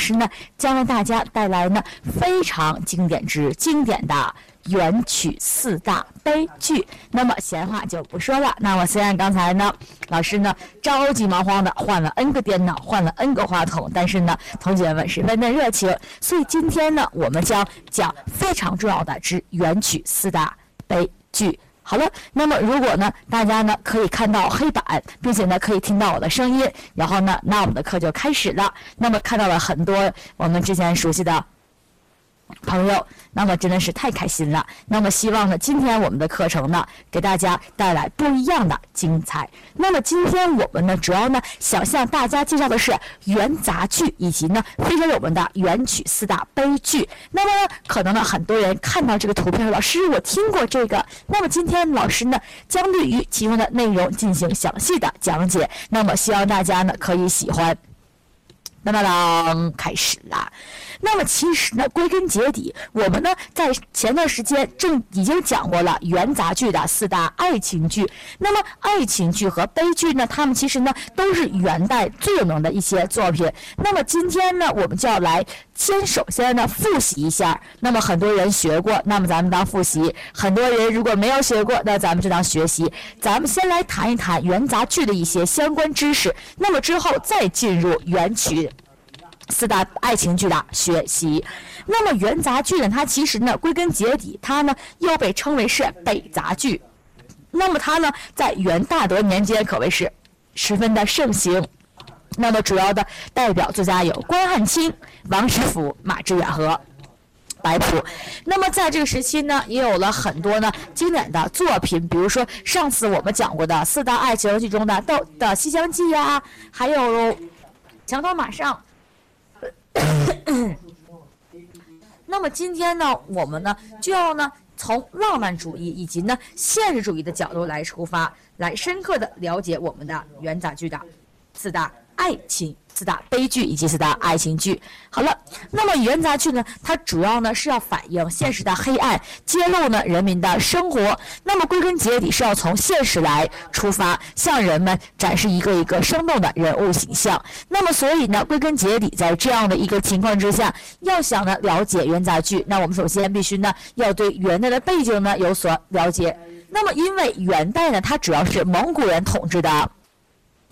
师呢将为大家带来呢非常经典之经典的元曲四大悲剧。那么闲话就不说了，那么虽然刚才呢老师呢着急忙慌的换了 N 个电脑，换了 N 个话筒，但是呢同学们十分的热情，所以今天呢我们将讲非常重要的之元曲四大悲剧。好了，那么如果呢，大家呢可以看到黑板，并且呢可以听到我的声音，然后呢，那我们的课就开始了。那么看到了很多我们之前熟悉的。朋友，那么真的是太开心了。那么希望呢，今天我们的课程呢，给大家带来不一样的精彩。那么今天我们呢，主要呢想向大家介绍的是元杂剧，以及呢非常有名的元曲四大悲剧。那么，可能呢很多人看到这个图片，老师我听过这个。那么今天老师呢将对于其中的内容进行详细的讲解。那么希望大家呢可以喜欢。那么当，开始啦。那么其实呢，归根结底，我们呢在前段时间正已经讲过了元杂剧的四大爱情剧。那么爱情剧和悲剧呢，他们其实呢都是元代最有名的一些作品。那么今天呢，我们就要来先首先呢复习一下。那么很多人学过，那么咱们当复习；很多人如果没有学过，那咱们就当学习。咱们先来谈一谈元杂剧的一些相关知识。那么之后再进入元曲。四大爱情剧的学习，那么元杂剧呢？它其实呢，归根结底，它呢又被称为是北杂剧。那么它呢，在元大德年间可谓是十分的盛行。那么主要的代表作家有关汉卿、王实甫、马致远和白朴。那么在这个时期呢，也有了很多呢经典的作品，比如说上次我们讲过的四大爱情剧中的《斗的西厢记》呀，还有《墙头马上》。那么今天呢，我们呢就要呢从浪漫主义以及呢现实主义的角度来出发，来深刻的了解我们的元杂剧的四大爱情。四大悲剧以及四大爱情剧。好了，那么元杂剧呢？它主要呢是要反映现实的黑暗，揭露呢人民的生活。那么归根结底是要从现实来出发，向人们展示一个一个生动的人物形象。那么所以呢，归根结底在这样的一个情况之下，要想呢了解元杂剧，那我们首先必须呢要对元代的背景呢有所了解。那么因为元代呢，它主要是蒙古人统治的。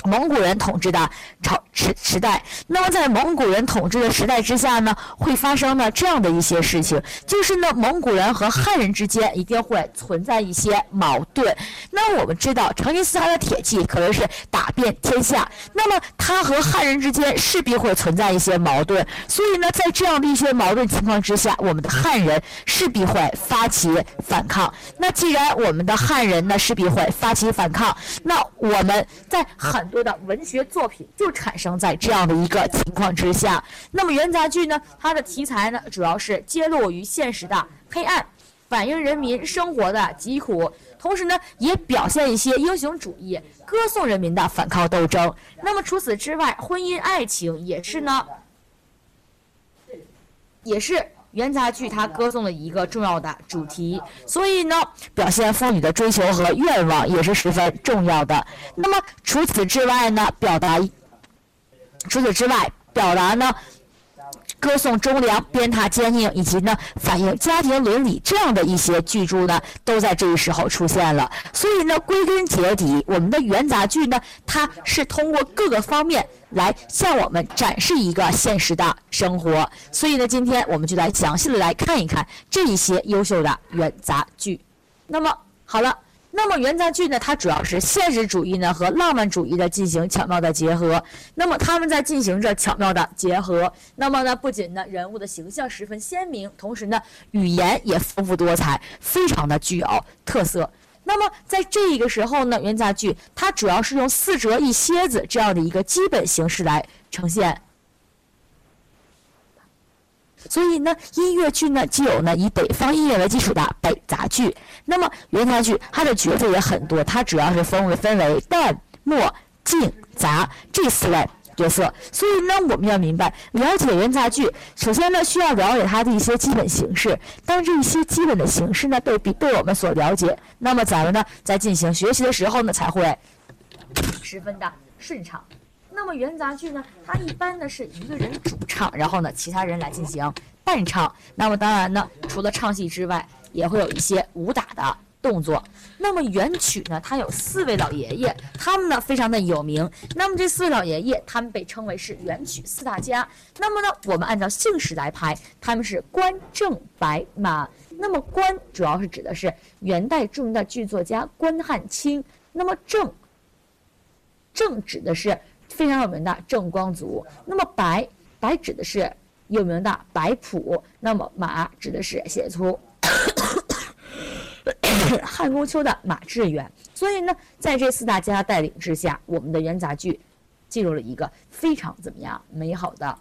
蒙古人统治的朝时时代，那么在蒙古人统治的时代之下呢，会发生呢这样的一些事情，就是呢蒙古人和汉人之间一定会存在一些矛盾。那我们知道成吉思汗的铁骑可能是打遍天下，那么他和汉人之间势必会存在一些矛盾，所以呢在这样的一些矛盾情况之下，我们的汉人势必会发起反抗。那既然我们的汉人呢势必会发起反抗，那我们在很多的文学作品就产生在这样的一个情况之下。那么元杂剧呢，它的题材呢，主要是揭露于现实的黑暗，反映人民生活的疾苦，同时呢，也表现一些英雄主义，歌颂人民的反抗斗争。那么除此之外，婚姻爱情也是呢，也是。元杂剧它歌颂了一个重要的主题，所以呢，表现妇女的追求和愿望也是十分重要的。那么除此之外呢，表达除此之外表达呢。歌颂忠良、鞭挞坚硬，以及呢反映家庭伦理这样的一些剧注呢，都在这个时候出现了。所以呢，归根结底，我们的元杂剧呢，它是通过各个方面来向我们展示一个现实的生活。所以呢，今天我们就来详细的来看一看这一些优秀的元杂剧。那么，好了。那么元杂剧呢，它主要是现实主义呢和浪漫主义的进行巧妙的结合。那么他们在进行着巧妙的结合。那么呢，不仅呢人物的形象十分鲜明，同时呢语言也丰富多彩，非常的具有特色。那么在这个时候呢，元杂剧它主要是用四折一蝎子这样的一个基本形式来呈现。所以呢，音乐剧呢，既有呢以北方音乐为基础的北杂剧，那么元杂剧它的角色也很多，它主要是分为分为旦、末、净、杂这四类角色。所以呢，我们要明白了解元杂剧，首先呢需要了解它的一些基本形式。当这些基本的形式呢被被我们所了解，那么咱们呢在进行学习的时候呢才会十分的顺畅。那么元杂剧呢，它一般呢是一个人主唱，然后呢其他人来进行伴唱。那么当然呢，除了唱戏之外，也会有一些武打的动作。那么元曲呢，它有四位老爷爷，他们呢非常的有名。那么这四位老爷爷，他们被称为是元曲四大家。那么呢，我们按照姓氏来排，他们是关正白马。那么关主要是指的是元代著名的剧作家关汉卿。那么正正指的是非常有名的郑光祖。那么白白指的是有名的白朴。那么马指的是写出。汉宫秋的马致远，所以呢，在这四大家带领之下，我们的元杂剧进入了一个非常怎么样美好的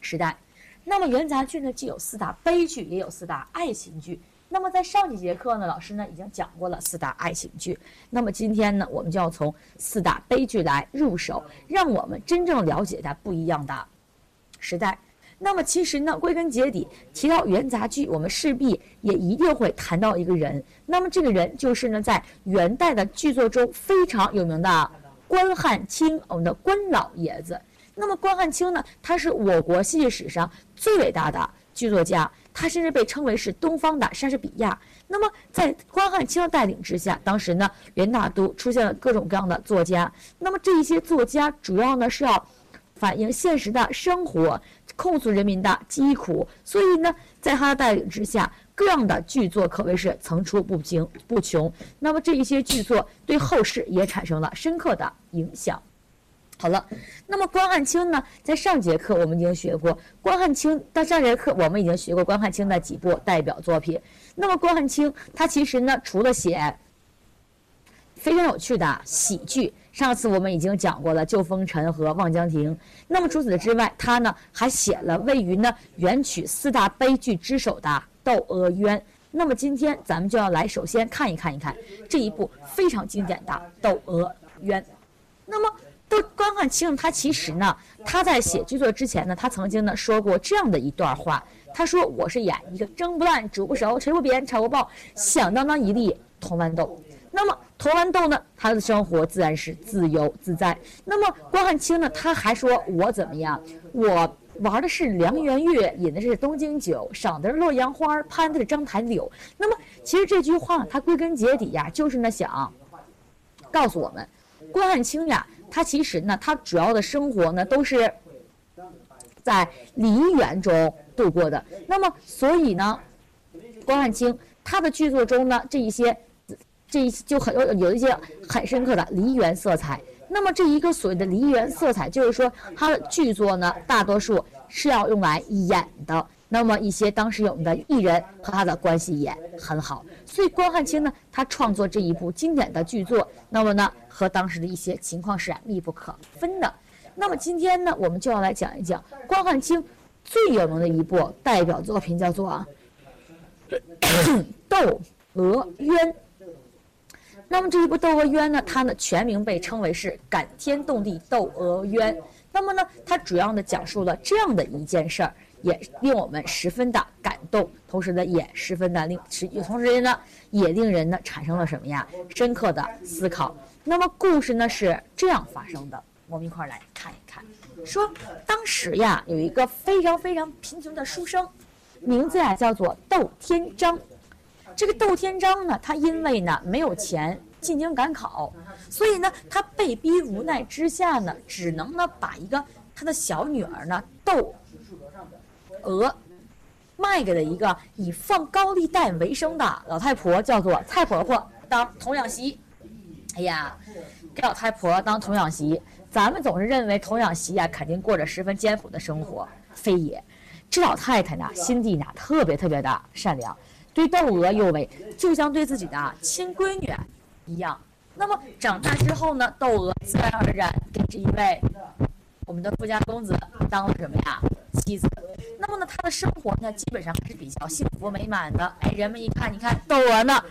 时代。那么元杂剧呢，既有四大悲剧，也有四大爱情剧。那么在上几节课呢，老师呢已经讲过了四大爱情剧。那么今天呢，我们就要从四大悲剧来入手，让我们真正了解它不一样的时代。那么其实呢，归根结底提到元杂剧，我们势必也一定会谈到一个人。那么这个人就是呢，在元代的剧作中非常有名的关汉卿，我们的关老爷子。那么关汉卿呢，他是我国戏剧史上最伟大的剧作家，他甚至被称为是东方的莎士比亚。那么在关汉卿的带领之下，当时呢，元大都出现了各种各样的作家。那么这一些作家主要呢是要反映现实的生活。控诉人民的疾苦，所以呢，在他的带领之下，各样的剧作可谓是层出不穷不穷。那么这一些剧作对后世也产生了深刻的影响。好了，那么关汉卿呢，在上节课我们已经学过，关汉卿在上节课我们已经学过关汉卿的几部代表作品。那么关汉卿他其实呢，除了写非常有趣的喜剧。上次我们已经讲过了《救风尘》和《望江亭》，那么除此之外，他呢还写了位于呢元曲四大悲剧之首的《窦娥冤》。那么今天咱们就要来首先看一看一看这一部非常经典的《窦娥冤》。那么，关汉卿他其实呢，他在写剧作之前呢，他曾经呢说过这样的一段话，他说：“我是演一个蒸不烂、煮不熟、吹不扁、炒不爆、响当当一粒铜豌豆。”那么铜豌豆呢？他的生活自然是自由自在。那么关汉卿呢？他还说我怎么样？我玩的是梁园月，饮的是东京酒，赏的是洛阳花，攀的是章台柳。那么其实这句话，它归根结底呀，就是呢想告诉我们，关汉卿呀，他其实呢，他主要的生活呢都是在梨园中度过的。那么所以呢，关汉卿他的剧作中呢，这一些。这一就很有有一些很深刻的梨园色彩。那么这一个所谓的梨园色彩，就是说他的剧作呢，大多数是要用来演的。那么一些当时有名的艺人和他的关系也很好，所以关汉卿呢，他创作这一部经典的剧作，那么呢和当时的一些情况是密不可分的。那么今天呢，我们就要来讲一讲关汉卿最有名的一部代表作品，叫做啊《窦娥冤》。那么这一部《窦娥冤》呢，它呢全名被称为是《感天动地窦娥冤》。那么呢，它主要呢讲述了这样的一件事儿，也令我们十分的感动，同时呢也十分的令，同时呢也令人呢产生了什么呀？深刻的思考。那么故事呢是这样发生的，我们一块儿来看一看。说当时呀有一个非常非常贫穷的书生，名字呀叫做窦天章。这个窦天章呢，他因为呢没有钱进京赶考，所以呢他被逼无奈之下呢，只能呢把一个他的小女儿呢窦娥卖给了一个以放高利贷为生的老太婆，叫做蔡婆婆当童养媳。哎呀，给老太婆当童养媳，咱们总是认为童养媳呀肯定过着十分艰苦的生活，非也，这老太太呢心地呢特别特别的善良。对窦娥尤为，就像对自己的亲闺女一样。那么长大之后呢，窦娥自然而然给这一位我们的富家公子当了什么呀？妻子。那么呢，他的生活呢，基本上还是比较幸福美满的。哎，人们一看，你看窦娥呢，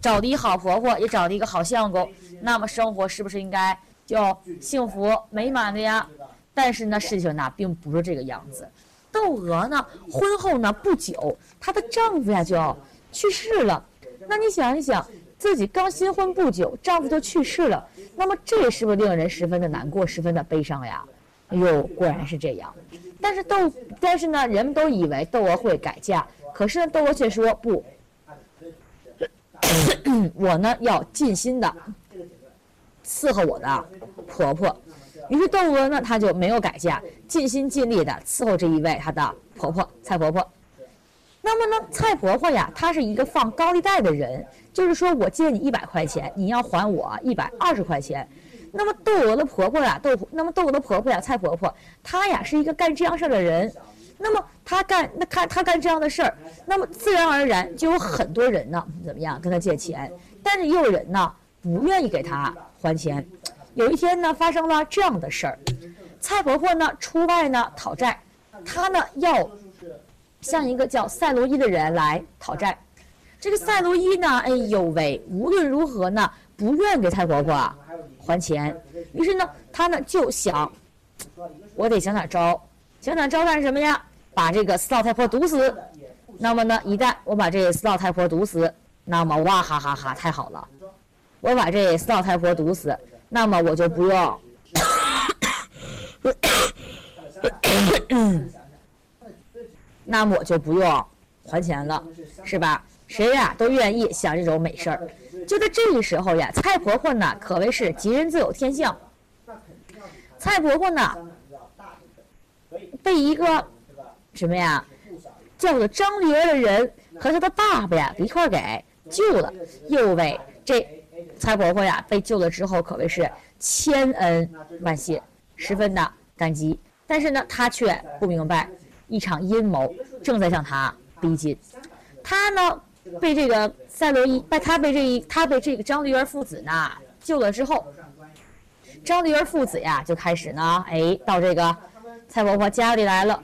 找了一好婆婆，也找了一个好相公，那么生活是不是应该就幸福美满的呀？但是呢，事情呢，并不是这个样子。窦娥呢，婚后呢不久，她的丈夫呀就去世了。那你想一想，自己刚新婚不久，丈夫就去世了，那么这是不是令人十分的难过，十分的悲伤呀？哎呦，果然是这样。但是窦，但是呢，人们都以为窦娥会改嫁，可是，窦娥却说不，我呢要尽心的伺候我的婆婆。于是窦娥呢，她就没有改嫁，尽心尽力的伺候这一位她的婆婆蔡婆婆。那么呢，蔡婆婆呀，她是一个放高利贷的人，就是说我借你一百块钱，你要还我一百二十块钱。那么窦娥的婆婆呀，窦那么窦娥的婆婆呀，蔡婆婆，她呀是一个干这样事儿的人。那么她干那她她干这样的事儿，那么自然而然就有很多人呢，怎么样跟她借钱，但是也有人呢不愿意给她还钱。有一天呢，发生了这样的事儿，蔡婆婆呢出外呢讨债，她呢要。向一个叫赛罗伊的人来讨债，这个赛罗伊呢，哎呦喂，无论如何呢，不愿给蔡婆婆还钱。于是呢，他呢就想，我得想点招，想点招干什么呀？把这个四老太婆毒死。那么呢，一旦我把这四老太婆毒死，那么哇哈哈哈，太好了！我把这四老太婆毒死，那么我就不用。那么我就不用还钱了，是吧？谁呀都愿意想这种美事儿。就在这个时候呀，蔡婆婆呢可谓是吉人自有天相。蔡婆婆呢被一个什么呀叫做张驴儿的人和他的爸爸呀一块给救了，又为这蔡婆婆呀被救了之后可谓是千恩万谢，十分的感激。但是呢，她却不明白。一场阴谋正在向他逼近，他呢被这个赛罗伊，被他被这一他被这个张驴儿父子呢救了之后，张驴儿父子呀就开始呢，哎，到这个蔡婆婆家里来了。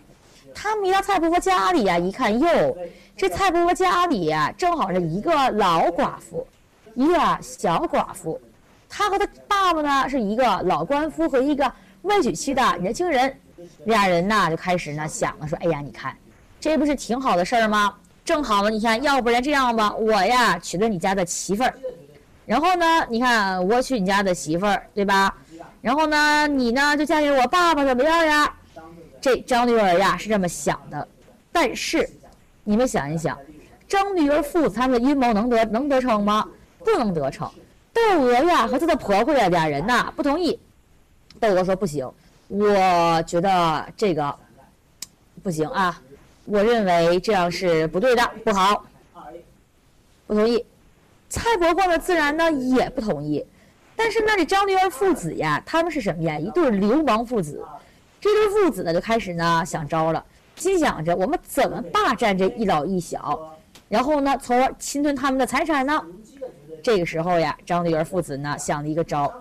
他们一到蔡婆婆家里呀，一看哟，这蔡婆婆家里呀正好是一个老寡妇，一个小寡妇，她和她爸爸呢是一个老官夫和一个未娶妻的年轻人。俩人呢就开始呢想了，说：“哎呀，你看，这不是挺好的事儿吗？正好呢，你看，要不然这样吧，我呀娶了你家的媳妇儿，然后呢，你看我娶你家的媳妇儿，对吧？然后呢，你呢就嫁给我爸爸，怎么样呀？”这张女儿呀是这么想的，但是你们想一想，张女儿父子他们的阴谋能得能得逞吗？不能得逞。窦娥呀和她的婆婆呀俩人呐不同意，窦娥说不行。我觉得这个不行啊，我认为这样是不对的，不好，不同意。蔡婆婆呢，自然呢也不同意。但是呢，这张驴儿父子呀，他们是什么呀？一对流氓父子。这对父子呢，就开始呢想招了，心想着我们怎么霸占这一老一小，然后呢，从而侵吞他们的财产呢？这个时候呀，张驴儿父子呢想了一个招。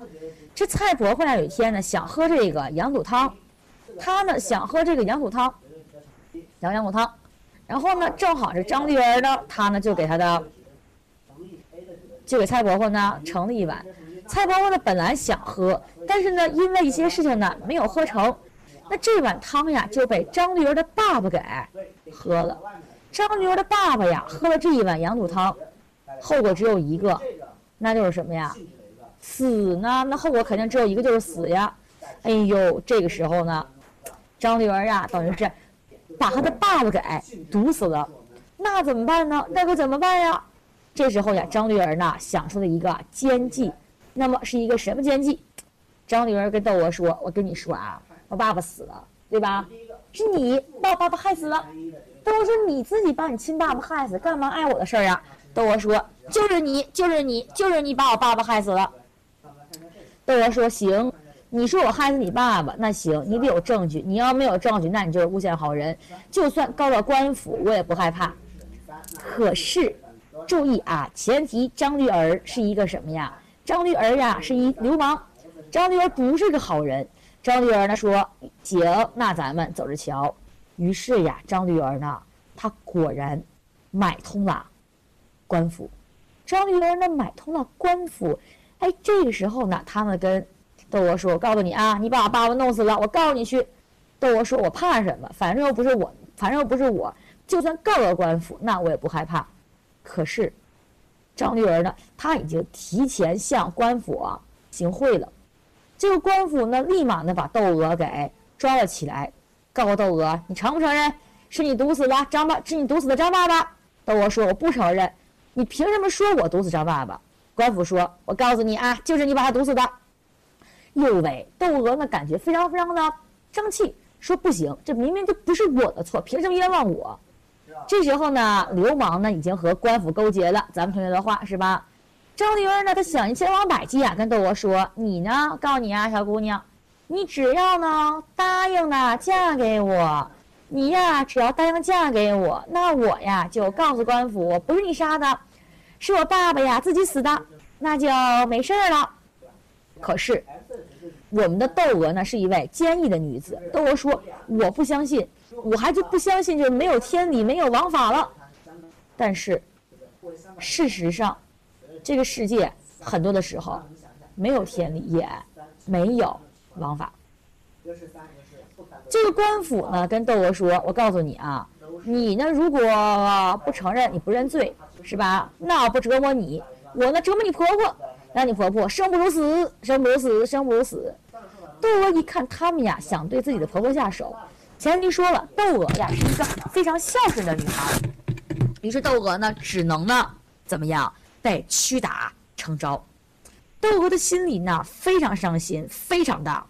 这蔡婆婆呀，有一天呢想喝这个羊肚汤，她呢想喝这个羊肚汤，羊羊骨汤，然后呢正好是张丽儿呢，她呢就给她的，就给蔡婆婆呢盛了一碗。蔡婆婆呢本来想喝，但是呢因为一些事情呢没有喝成，那这碗汤呀就被张丽儿的爸爸给喝了。张丽儿的爸爸呀喝了这一碗羊肚汤，后果只有一个，那就是什么呀？死呢？那后果肯定只有一个，就是死呀！哎呦，这个时候呢，张丽儿呀，等于是把他的爸爸给毒死了。那怎么办呢？那可怎么办呀？这时候呀，张丽儿呢想出了一个奸计。那么是一个什么奸计？张丽儿跟窦娥说：“我跟你说啊，我爸爸死了，对吧？是你把我爸爸害死了。”窦娥说：“你自己把你亲爸爸害死，干嘛碍我的事儿呀？”窦娥说：“就是你，就是你，就是你把我爸爸害死了。”窦娥说：“行，你说我害死你爸爸，那行，你得有证据。你要没有证据，那你就是诬陷好人。就算告到官府，我也不害怕。可是，注意啊，前提张驴儿是一个什么呀？张驴儿呀是一流氓，张驴儿不是个好人。张驴儿呢说：行，那咱们走着瞧。于是呀，张驴儿呢，他果然买通了官府。张驴儿呢买通了官府。”哎，这个时候呢，他们跟窦娥说：“我告诉你啊，你把我爸爸弄死了，我告诉你去。”窦娥说：“我怕什么？反正又不是我，反正又不是我，就算告了官府，那我也不害怕。可是，张绿儿呢，她已经提前向官府行贿了。这个官府呢，立马呢把窦娥给抓了起来，告诉窦娥：“你承不承认是你毒死了张爸，是你毒死的张爸爸？”窦娥说：“我不承认。”你凭什么说我毒死张爸爸？官府说：“我告诉你啊，就是你把他毒死的。”右为窦娥呢，感觉非常非常的生气，说：“不行，这明明就不是我的错，凭什么冤枉我？”这时候呢，流氓呢已经和官府勾结了，咱们同学的话是吧？张灵儿呢？他想千方百计啊，跟窦娥说：“你呢？告诉你啊，小姑娘，你只要呢答应呢嫁给我，你呀只要答应嫁给我，那我呀就告诉官府，不是你杀的，是我爸爸呀自己死的，那就没事了。”可是我们的窦娥呢是一位坚毅的女子，窦娥说：“我不相信，我还就不相信，就没有天理，没有王法了。”但是事实上。这个世界很多的时候没有天理，也没有王法。这个官府呢跟窦娥说：“我告诉你啊，你呢如果不承认，你不认罪，是吧？那我不折磨你，我呢折磨你婆婆，让你婆婆生不如死，生不如死，生不如死。”窦娥一看他们呀想对自己的婆婆下手，前提说了，窦娥呀是一个非常孝顺的女孩，于是窦娥呢只能呢怎么样？被屈打成招，窦娥的心里呢非常伤心，非常的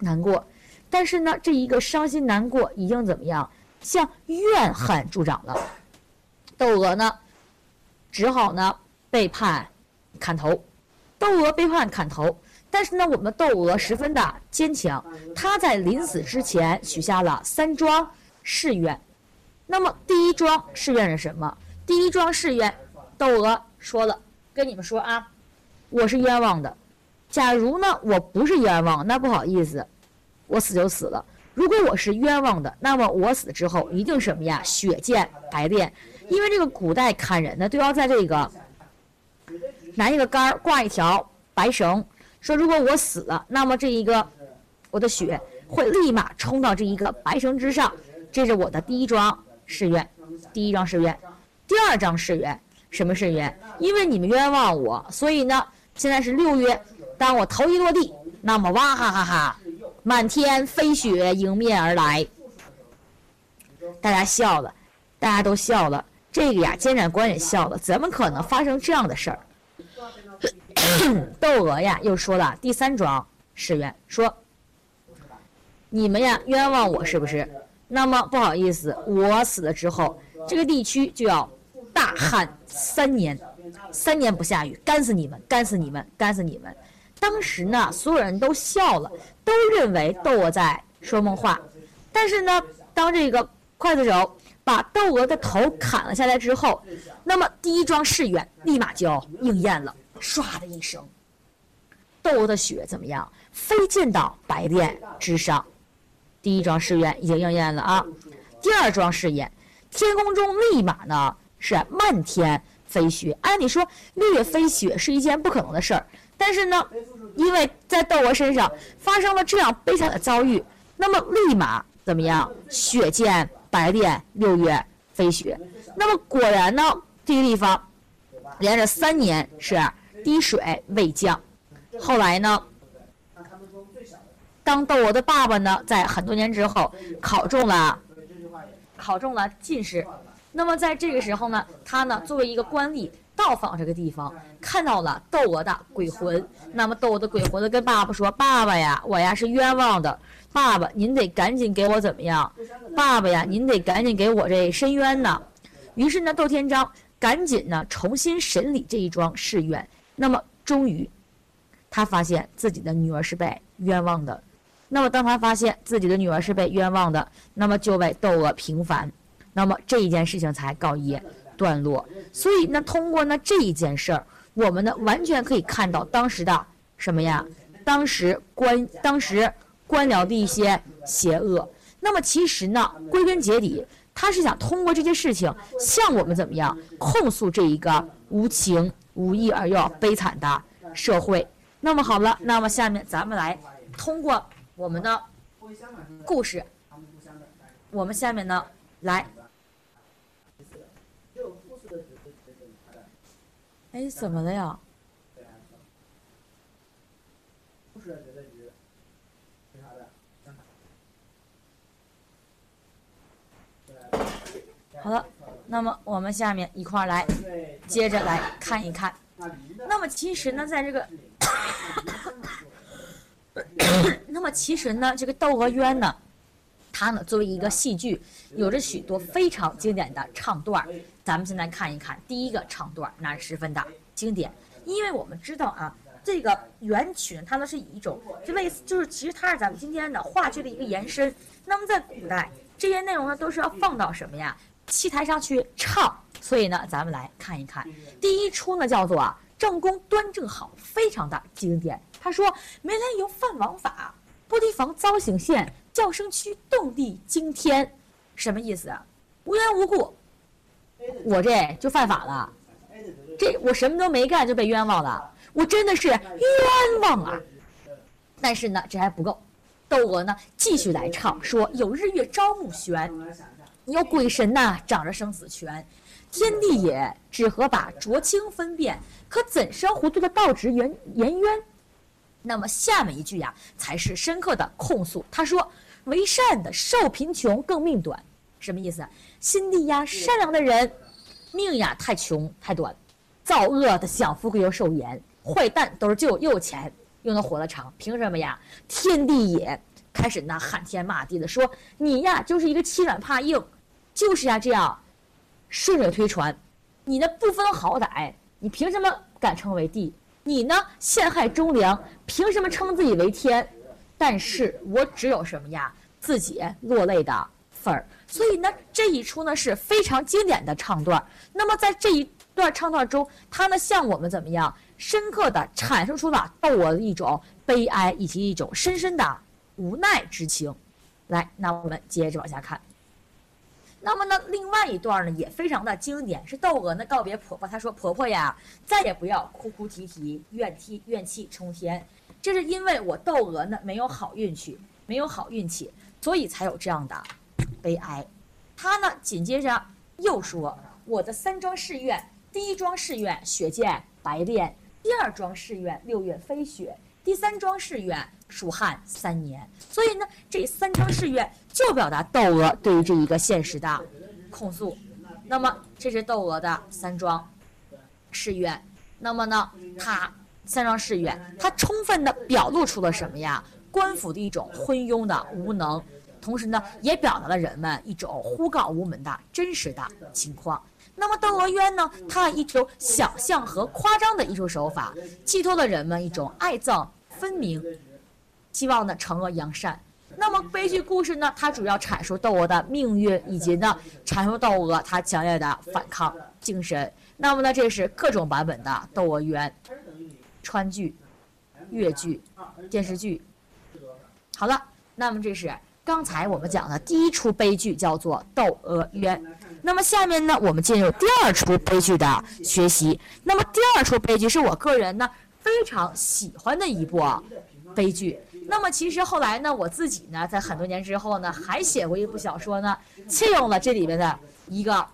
难过。但是呢，这一个伤心难过已经怎么样，向怨恨助长了。窦娥呢，只好呢被判砍头。窦娥被判砍头，但是呢，我们的窦娥十分的坚强，她在临死之前许下了三桩誓愿。那么第一桩誓愿是什么？第一桩誓愿，窦娥。说了，跟你们说啊，我是冤枉的。假如呢，我不是冤枉，那不好意思，我死就死了。如果我是冤枉的，那么我死之后一定什么呀？血溅白练，因为这个古代砍人呢，都要在这个拿一个杆儿挂一条白绳，说如果我死了，那么这一个我的血会立马冲到这一个白绳之上。这是我的第一桩誓愿，第一桩誓愿，第二张誓愿。什么誓愿？因为你们冤枉我，所以呢，现在是六月，当我头一落地，那么哇哈哈哈，满天飞雪迎面而来，大家笑了，大家都笑了。这个呀，监斩官也笑了，怎么可能发生这样的事儿？窦娥呀，又说了第三桩誓愿，说你们呀冤枉我是不是？那么不好意思，我死了之后，这个地区就要。大旱三年，三年不下雨，干死你们，干死你们，干死你们！当时呢，所有人都笑了，都认为窦娥在说梦话。但是呢，当这个刽子手把窦娥的头砍了下来之后，那么第一桩誓愿立马就应验了。唰的一声，窦娥的血怎么样？飞溅到白练之上。第一桩誓愿已经应验了啊！第二桩誓言，天空中立马呢。是漫天飞雪，按理说六月飞雪是一件不可能的事儿，但是呢，因为在窦娥身上发生了这样悲惨的遭遇，那么立马怎么样？雪见白练，六月飞雪。那么果然呢，这个地方连着三年是滴水未降。后来呢，当窦娥的爸爸呢，在很多年之后考中了，考中了进士。那么在这个时候呢，他呢作为一个官吏到访这个地方，看到了窦娥的鬼魂。那么窦娥的鬼魂呢跟爸爸说：“爸爸呀，我呀是冤枉的，爸爸您得赶紧给我怎么样？爸爸呀，您得赶紧给我这申冤呐。”于是呢，窦天章赶紧呢重新审理这一桩事冤。那么终于，他发现自己的女儿是被冤枉的。那么当他发现自己的女儿是被冤枉的，那么就为窦娥平反。那么这一件事情才告一段落。所以呢，通过呢这一件事儿，我们呢完全可以看到当时的什么呀？当时官当时官僚的一些邪恶。那么其实呢，归根结底，他是想通过这些事情向我们怎么样控诉这一个无情无意而又悲惨的社会。那么好了，那么下面咱们来通过我们的故事，我们下面呢来。哎，怎么了呀？好了，那么我们下面一块儿来，接着来看一看。那么其实呢，在这个，那么其实呢，这个《窦娥冤》呢，它呢作为一个戏剧，有着许多非常经典的唱段儿。咱们现在看一看第一个唱段，那是十分的经典，因为我们知道啊，这个元曲它呢是以一种就类似，就是其实它是咱们今天的话剧的一个延伸。那么在古代，这些内容呢都是要放到什么呀？戏台上去唱。所以呢，咱们来看一看，第一出呢叫做啊正宫端正好，非常的经典。他说：“梅兰游犯王法，不提防遭刑县，叫声屈，动地惊天。”什么意思啊？无缘无故，我这就犯法了，这我什么都没干就被冤枉了，我真的是冤枉啊！但是呢，这还不够，窦娥呢继续来唱说：“有日月朝暮悬，有鬼神呐掌着生死权。”天地也，只合把浊清分辨，可怎生糊涂的道直言言冤？那么下面一句呀，才是深刻的控诉。他说：“为善的受贫穷更命短，什么意思？心地呀善良的人，命呀太穷太短；造恶的享富贵又受严，坏蛋都是就又有钱又能活得长，凭什么呀？天地也开始那喊天骂地的说：你呀就是一个欺软怕硬，就是呀这样。”顺水推船，你呢不分好歹，你凭什么敢称为帝？你呢陷害忠良，凭什么称自己为天？但是我只有什么呀？自己落泪的份儿。所以呢，这一出呢是非常经典的唱段。那么在这一段唱段中，它呢向我们怎么样？深刻的阐述出了窦娥的一种悲哀以及一种深深的无奈之情。来，那我们接着往下看。那么呢，另外一段呢也非常的经典，是窦娥呢告别婆婆，她说：“婆婆呀，再也不要哭哭啼啼，怨气怨气冲天。这是因为我窦娥呢没有好运气，没有好运气，所以才有这样的悲哀。”她呢紧接着又说：“我的三桩誓愿，第一桩誓愿雪见白练，第二桩誓愿六月飞雪，第三桩誓愿。”蜀汉三年，所以呢，这三桩誓愿就表达窦娥对于这一个现实的控诉。那么，这是窦娥的三桩誓愿。那么呢，他三桩誓愿，他充分的表露出了什么呀？官府的一种昏庸的无能，同时呢，也表达了人们一种呼告无门的真实的情况。那么，窦娥冤呢，它一种想象和夸张的艺术手法，寄托了人们一种爱憎分明。希望呢惩恶扬善。那么悲剧故事呢，它主要阐述窦娥的命运，以及呢阐述窦娥她强烈的反抗精神。那么呢，这是各种版本的《窦娥冤》，川剧、越剧、电视剧。好了，那么这是刚才我们讲的第一出悲剧，叫做《窦娥冤》。那么下面呢，我们进入第二出悲剧的学习。那么第二出悲剧是我个人呢非常喜欢的一部悲剧。那么其实后来呢，我自己呢，在很多年之后呢，还写过一部小说呢，借用了这里面的一个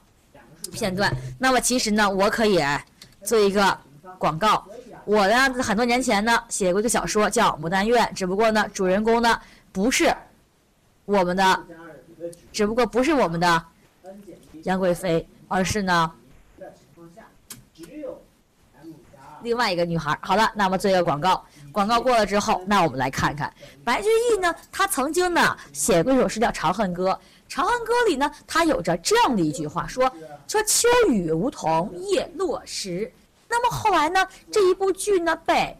片段。那么其实呢，我可以做一个广告。我呢，很多年前呢，写过一个小说叫《牡丹院》，只不过呢，主人公呢不是我们的，只不过不是我们的杨贵妃，而是呢另外一个女孩。好了，那么做一个广告。广告过了之后，那我们来看看白居易呢，他曾经呢写过一首诗叫《长恨歌》。《长恨歌》里呢，他有着这样的一句话，说说秋雨梧桐叶落时。那么后来呢，这一部剧呢被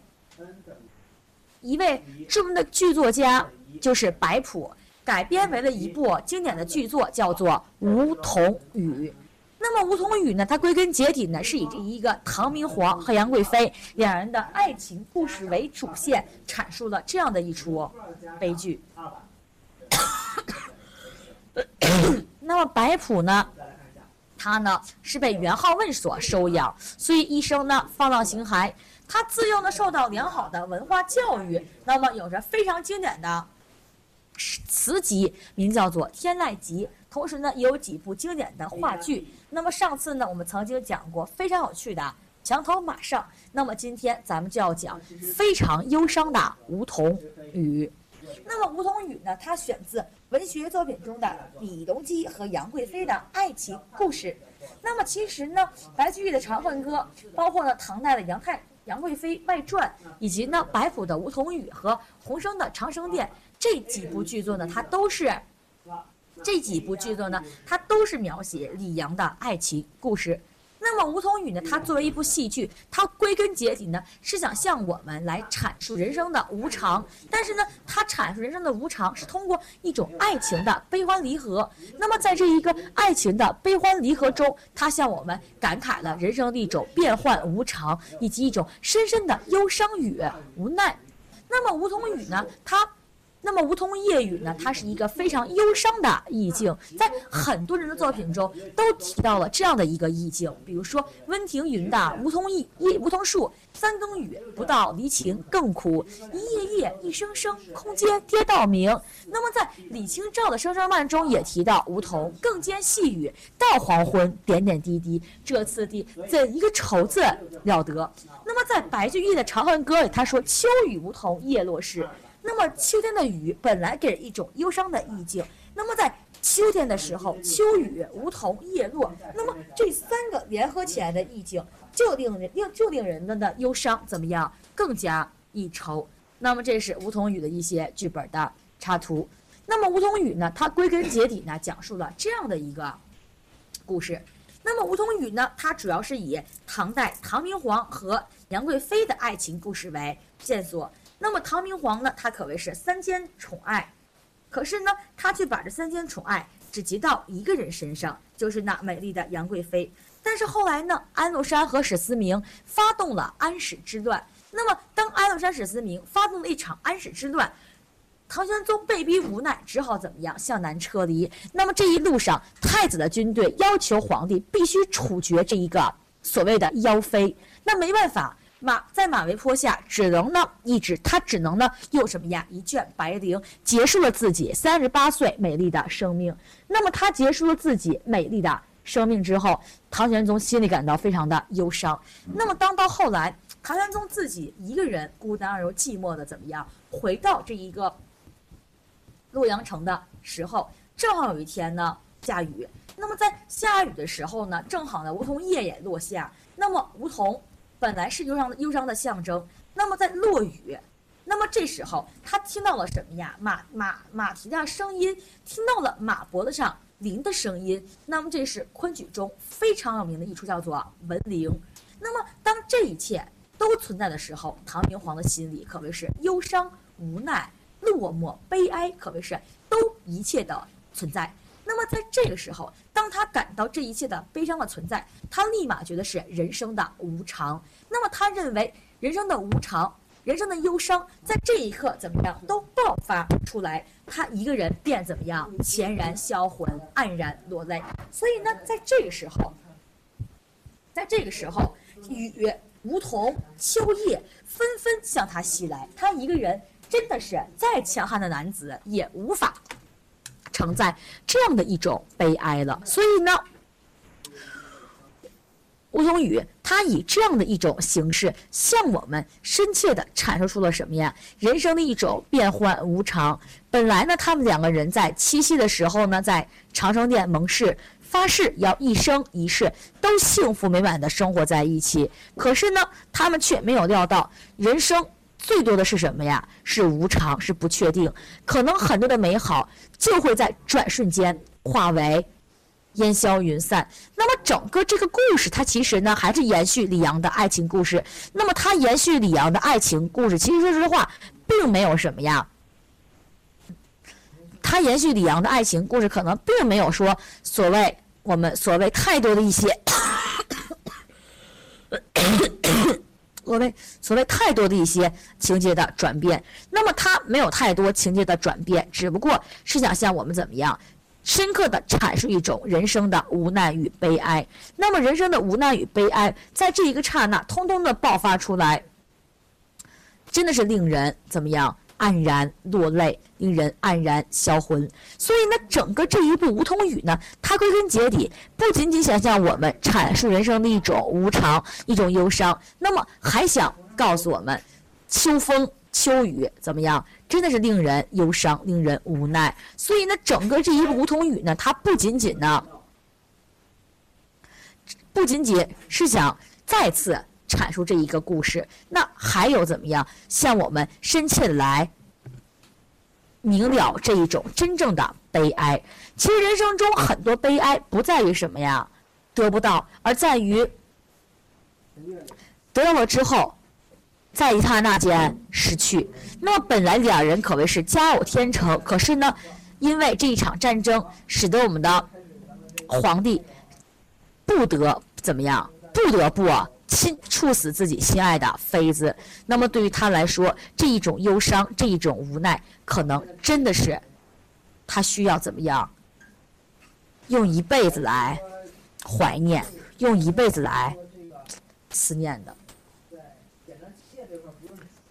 一位著名的剧作家，就是白朴，改编为了一部经典的剧作，叫做《梧桐雨》。那么梧桐雨呢？它归根结底呢，是以这一个唐明皇和杨贵妃两人的爱情故事为主线，阐述了这样的一出悲剧。那么白朴呢，他呢是被元好问所收养，所以一生呢放浪形骸。他自幼呢受到良好的文化教育，那么有着非常经典的词集，名叫做《天籁集》。同时呢，也有几部经典的话剧。那么上次呢，我们曾经讲过非常有趣的墙头马上。那么今天咱们就要讲非常忧伤的《梧桐雨》。那么《梧桐雨》呢，它选自文学作品中的李隆基和杨贵妃的爱情故事。那么其实呢，白居易的《长恨歌》，包括呢唐代的杨太杨贵妃外传，以及呢白朴的《梧桐雨》和洪升的《长生殿》这几部剧作呢，它都是这几部剧作呢，它都是描写李阳的爱情故事。那么《梧桐雨》呢？它作为一部戏剧，它归根结底呢是想向我们来阐述人生的无常。但是呢，它阐述人生的无常是通过一种爱情的悲欢离合。那么在这一个爱情的悲欢离合中，它向我们感慨了人生的一种变幻无常，以及一种深深的忧伤与无奈。那么《梧桐雨》呢？它那么《梧桐夜雨》呢？它是一个非常忧伤的意境，在很多人的作品中都提到了这样的一个意境。比如说温庭筠的《梧桐一一梧桐树》，三更雨不到离情更苦，一夜夜一声声，空阶跌到明。那么在李清照的《声声慢》中也提到梧桐更兼细雨，到黄昏点点滴滴，这次第怎一个愁字了得？那么在白居易的《长恨歌》里，他说秋雨梧桐叶落时。那么秋天的雨本来给人一种忧伤的意境，那么在秋天的时候，秋雨梧桐叶落，那么这三个联合起来的意境，就令人令就令人的忧伤怎么样更加一愁。那么这是梧桐雨的一些剧本的插图。那么梧桐雨呢，它归根结底呢讲述了这样的一个故事。那么梧桐雨呢，它主要是以唐代唐明皇和杨贵妃的爱情故事为线索。那么唐明皇呢，他可谓是三千宠爱，可是呢，他却把这三千宠爱只集到一个人身上，就是那美丽的杨贵妃。但是后来呢，安禄山和史思明发动了安史之乱。那么当安禄山、史思明发动了一场安史之乱，唐玄宗被逼无奈，只好怎么样向南撤离。那么这一路上，太子的军队要求皇帝必须处决这一个所谓的妖妃，那没办法。马在马嵬坡下，只能呢一直，他只能呢用什么呀？一卷白绫结束了自己三十八岁美丽的生命。那么他结束了自己美丽的生命之后，唐玄宗心里感到非常的忧伤。那么当到后来，唐玄宗自己一个人孤单而又寂寞的怎么样？回到这一个洛阳城的时候，正好有一天呢下雨。那么在下雨的时候呢，正好呢梧桐叶也落下。那么梧桐。本来是忧伤的忧伤的象征，那么在落雨，那么这时候他听到了什么呀？马马马蹄的声音，听到了马脖子上铃的声音。那么这是昆曲中非常有名的一出，叫做闻铃。那么当这一切都存在的时候，唐明皇的心里可谓是忧伤、无奈、落寞、悲哀，可谓是都一切的存在。那么在这个时候，当他感到这一切的悲伤的存在，他立马觉得是人生的无常。那么他认为人生的无常、人生的忧伤，在这一刻怎么样都爆发出来，他一个人便怎么样潜然销魂、黯然落泪。所以呢，在这个时候，在这个时候，雨、梧桐、秋叶纷纷向他袭来，他一个人真的是再强悍的男子也无法。承载这样的一种悲哀了，所以呢，吴桐雨他以这样的一种形式，向我们深切的阐述出了什么呀？人生的一种变幻无常。本来呢，他们两个人在七夕的时候呢，在长生殿盟誓发誓要一生一世都幸福美满的生活在一起，可是呢，他们却没有料到人生。最多的是什么呀？是无常，是不确定，可能很多的美好就会在转瞬间化为烟消云散。那么整个这个故事，它其实呢还是延续李阳的爱情故事。那么它延续李阳的爱情故事，其实说实话，并没有什么呀。它延续李阳的爱情故事，可能并没有说所谓我们所谓太多的一些。所谓所谓太多的一些情节的转变，那么它没有太多情节的转变，只不过是想向我们怎么样，深刻的阐述一种人生的无奈与悲哀。那么人生的无奈与悲哀，在这一个刹那，通通的爆发出来，真的是令人怎么样黯然落泪，令人黯然销魂。所以呢，整个这一部《梧桐雨》呢，它归根结底不仅仅想向我们阐述人生的一种无常、一种忧伤，那么还想告诉我们，秋风秋雨怎么样，真的是令人忧伤、令人无奈。所以呢，整个这一部《梧桐雨》呢，它不仅仅呢，不仅仅是想再次。阐述这一个故事，那还有怎么样向我们深切的来明了这一种真正的悲哀？其实人生中很多悲哀不在于什么呀，得不到，而在于得到了之后，在一刹那间失去。那么本来两人可谓是佳偶天成，可是呢，因为这一场战争，使得我们的皇帝不得怎么样，不得不。亲处死自己心爱的妃子，那么对于他来说，这一种忧伤，这一种无奈，可能真的是他需要怎么样，用一辈子来怀念，用一辈子来思念的。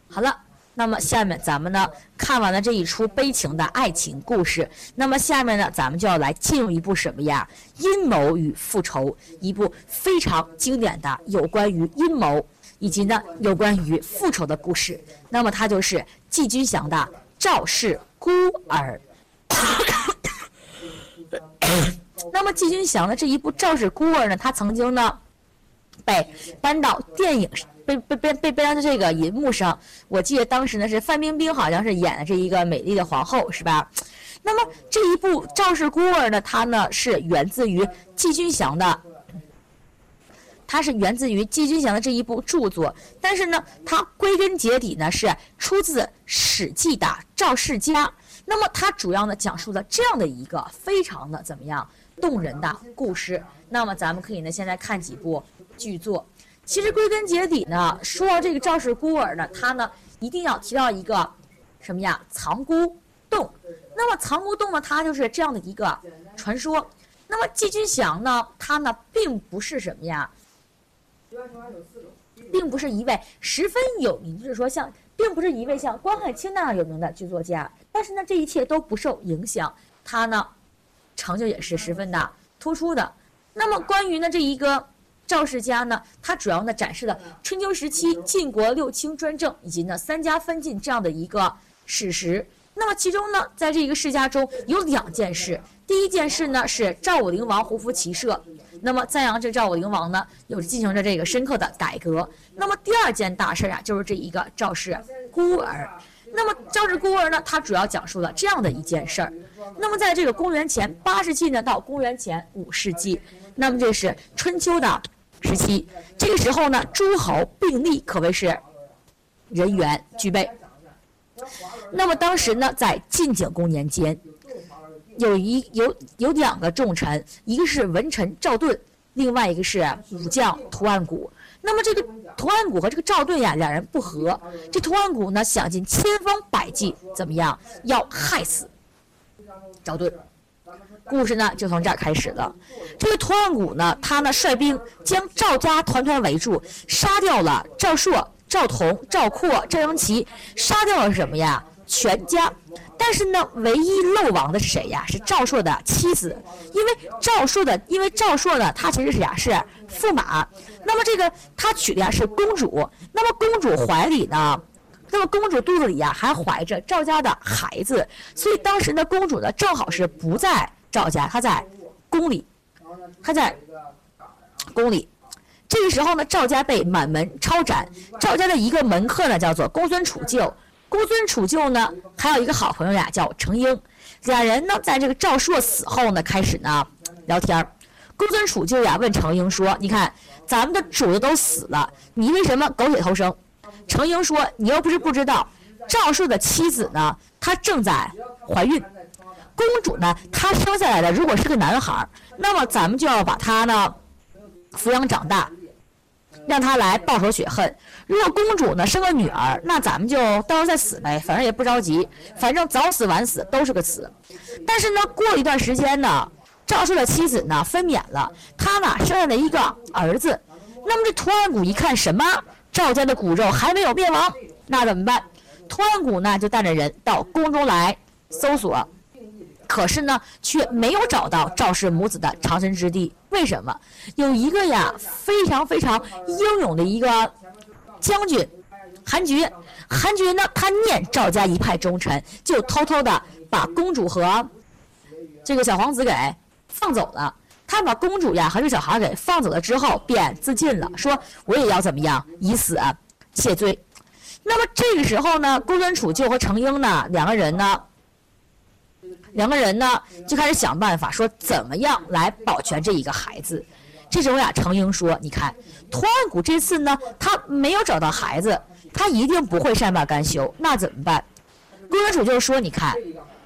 好了。那么下面咱们呢看完了这一出悲情的爱情故事，那么下面呢咱们就要来进入一部什么呀？阴谋与复仇，一部非常经典的有关于阴谋以及呢有关于复仇的故事。那么它就是季军祥的《赵氏孤儿》。那么季军祥的这一部《赵氏孤儿》呢，他曾经呢被搬到电影。被被被被搬到这个银幕上，我记得当时呢是范冰冰好像是演的这一个美丽的皇后，是吧？那么这一部《赵氏孤儿》呢，它呢是源自于季君祥的，它是源自于季君祥的这一部著作，但是呢，它归根结底呢是出自《史记》的《赵世家》。那么它主要呢讲述了这样的一个非常的怎么样动人的故事。那么咱们可以呢现在看几部剧作。其实归根结底呢，说到这个赵氏孤儿呢，他呢一定要提到一个什么呀？藏孤洞。那么藏孤洞呢，它就是这样的一个传说。那么季军祥呢，他呢并不是什么呀，并不是一位十分有名，就是说像，并不是一位像关汉卿那样有名的剧作家。但是呢，这一切都不受影响，他呢成就也是十分的突出的。那么关于呢这一个。赵世家呢，它主要呢展示了春秋时期晋国六卿专政以及呢三家分晋这样的一个史实。那么其中呢，在这一个世家中有两件事。第一件事呢是赵武灵王胡服骑射，那么赞扬这赵武灵王呢有进行着这个深刻的改革。那么第二件大事啊，就是这一个赵氏孤儿。那么赵氏孤儿呢，它主要讲述了这样的一件事儿。那么在这个公元前八世纪呢到公元前五世纪，那么这是春秋的。时期，这个时候呢，诸侯并立，可谓是人员俱备。那么当时呢，在晋景公年间，有一有有两个重臣，一个是文臣赵盾，另外一个是武将屠岸贾。那么这个屠岸贾和这个赵盾呀，两人不和。这屠岸贾呢，想尽千方百计，怎么样，要害死赵盾。故事呢就从这儿开始了。这个屠岸贾呢，他呢率兵将赵家团团围住，杀掉了赵朔、赵同、赵括、赵阳齐，杀掉了什么呀？全家。但是呢，唯一漏网的是谁呀？是赵朔的妻子。因为赵朔的，因为赵朔呢，他其实是呀是驸马。那么这个他娶的呀是公主。那么公主怀里呢？那么公主肚子里呀还怀着赵家的孩子。所以当时呢，公主呢正好是不在。赵家，他在宫里，他在宫里。这个时候呢，赵家被满门抄斩。赵家的一个门客呢，叫做公孙杵臼。公孙杵臼呢，还有一个好朋友呀，叫程婴。俩人呢，在这个赵朔死后呢，开始呢聊天公孙杵臼呀，问程婴说：“你看，咱们的主子都死了，你为什么苟且偷生？”程婴说：“你又不是不知道，赵朔的妻子呢，她正在怀孕。”公主呢，她生下来的如果是个男孩那么咱们就要把他呢抚养长大，让他来报仇雪恨。如果公主呢生个女儿，那咱们就到时候再死呗，反正也不着急，反正早死晚死都是个死。但是呢，过一段时间呢，赵氏的妻子呢分娩了，他呢生下了一个儿子。那么这图案谷一看，什么赵家的骨肉还没有灭亡，那怎么办？图案谷呢就带着人到宫中来搜索，可是呢却没有找到赵氏母子的藏身之地。为什么？有一个呀非常非常英勇的一个将军韩厥，韩厥呢他念赵家一派忠臣，就偷偷的把公主和这个小皇子给放走了。他把公主呀和这小孩给放走了之后，便自尽了，说我也要怎么样以死谢罪。那么这个时候呢，公孙杵臼和程婴呢两个人呢，两个人呢就开始想办法，说怎么样来保全这一个孩子。这时候呀，程英说：“你看，屠安谷这次呢，他没有找到孩子，他一定不会善罢甘休。那怎么办？”公孙杵臼说：“你看，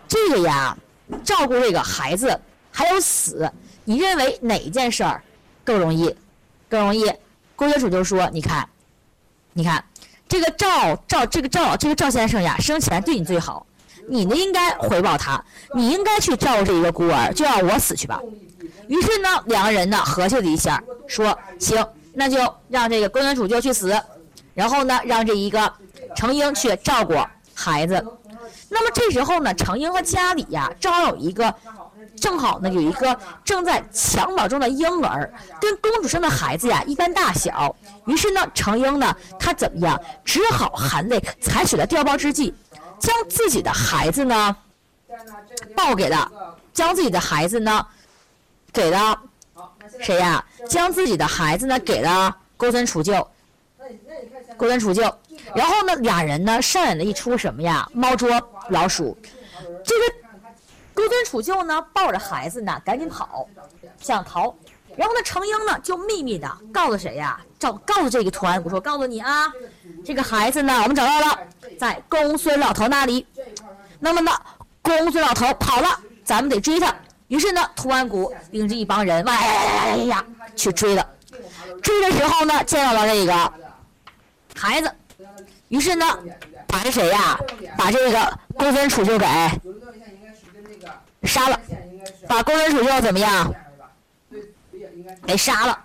这个呀，照顾这个孩子还有死。”你认为哪一件事儿更容易？更容易？公孙杵就说：“你看，你看，这个赵赵这个赵这个赵先生呀，生前对你最好，你呢应该回报他，你应该去照顾这一个孤儿，就让我死去吧。”于是呢，两个人呢合计了一下，说：“行，那就让这个公孙杵就去死，然后呢，让这一个程英去照顾孩子。那么这时候呢，程英和家里呀，正好有一个。”正好呢，有一个正在襁褓中的婴儿，跟公主生的孩子呀一般大小。于是呢，程英呢，他怎么样？只好含泪采取了调包之计，将自己的孩子呢抱给了，将自己的孩子呢给了谁呀？将自己的孩子呢给了公孙杵臼。公孙杵臼。然后呢，俩人呢上演了一出什么呀？猫捉老鼠。这个。公孙杵臼呢，抱着孩子呢，赶紧跑，想逃。然后呢，程英呢，就秘密的告诉谁呀？告告诉这个屠安谷说：“告诉你啊，这个孩子呢，我们找到了，在公孙老头那里。那么呢，公孙老头跑了，咱们得追他。于是呢，屠安谷领着一帮人，哇呀呀呀呀呀，去追了。追的时候呢，见到了这个孩子，于是呢，把这谁呀？把这个公孙杵臼给。”杀了，把公孙杵臼怎么样？给杀了。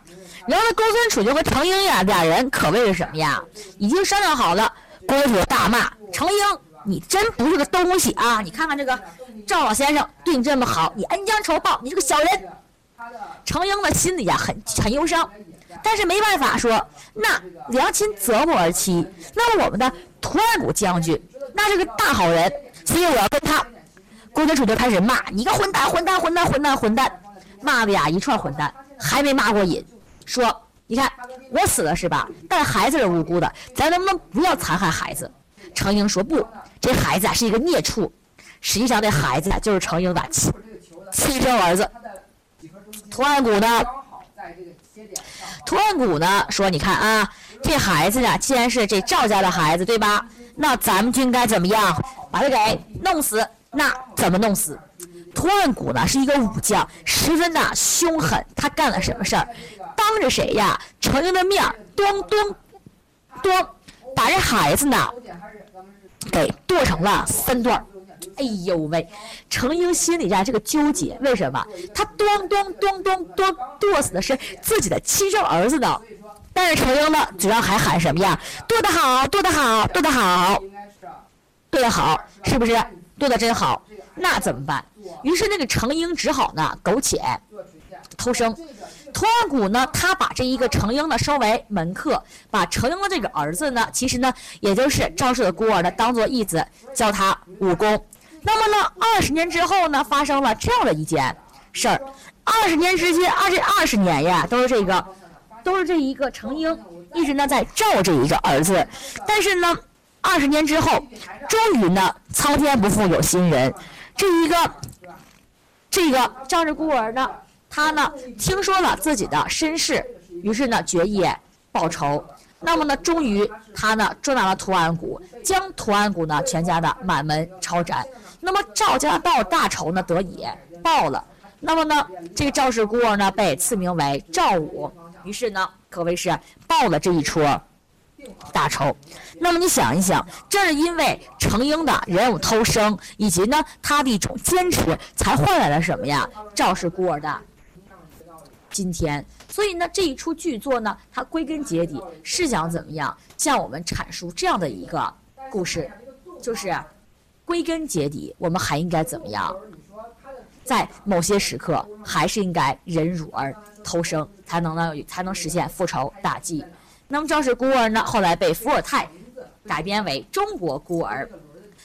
然后呢，公孙杵臼和程婴呀，俩人可谓是什么呀？已经商量好了。公孙杵大骂程婴：“你真不是个东西啊！你看看这个赵老先生对你这么好，你恩将仇报，你是个小人。”程婴呢，心里呀很很忧伤，但是没办法说，那良禽择木而栖。那么我们的屠安谷将军，那是个大好人，所以我要跟他。公孙杵就开始骂你个混蛋，混蛋，混蛋，混蛋，混蛋，骂的呀一串混蛋，还没骂过瘾，说你看我死了是吧？但孩子是无辜的，咱能不能不要残害孩子？程英说不，这孩子啊是一个孽畜，实际上这孩子啊就是程英的亲亲生儿子。图案谷呢？图案谷呢说你看啊，这孩子呢既然是这赵家的孩子对吧？那咱们就应该怎么样？把他给弄死。那怎么弄死？屠岸谷呢是一个武将，十分的凶狠。他干了什么事儿？当着谁呀？程英的面儿，咚咚咚，把这孩子呢给剁成了三段儿。哎呦喂！程英心里呀这个纠结，为什么？他咚咚咚咚咚剁死的是自己的亲生儿子呢？但是程英呢主要还喊什么呀？剁得好，剁得好，剁得好，剁得好，是不是？剁的真好，那怎么办？于是那个程英只好呢苟且偷生。屠安谷呢，他把这一个程婴呢收为门客，把程婴的这个儿子呢，其实呢也就是赵氏的孤儿呢，当做义子教他武功。那么呢，二十年之后呢，发生了这样的一件事儿。二十年之间，二这二十年呀，都是这个，都是这一个程婴一直呢在照这一个儿子，但是呢。二十年之后，终于呢，苍天不负有心人，这一个，这个赵氏孤儿呢，他呢听说了自己的身世，于是呢决意报仇。那么呢，终于他呢捉拿了图安谷，将图安谷呢全家的满门抄斩。那么赵家报大仇呢得以报了。那么呢，这个赵氏孤儿呢被赐名为赵武，于是呢可谓是报了这一出。大仇，那么你想一想，正是因为程婴的忍辱偷生，以及呢他的一种坚持，才换来了什么呀？赵氏孤儿的今天。所以呢，这一出剧作呢，它归根结底是想怎么样，向我们阐述这样的一个故事。就是归根结底，我们还应该怎么样？在某些时刻，还是应该忍辱而偷生，才能呢，才能实现复仇大计。那么赵氏孤儿呢，后来被伏尔泰改编为中国孤儿，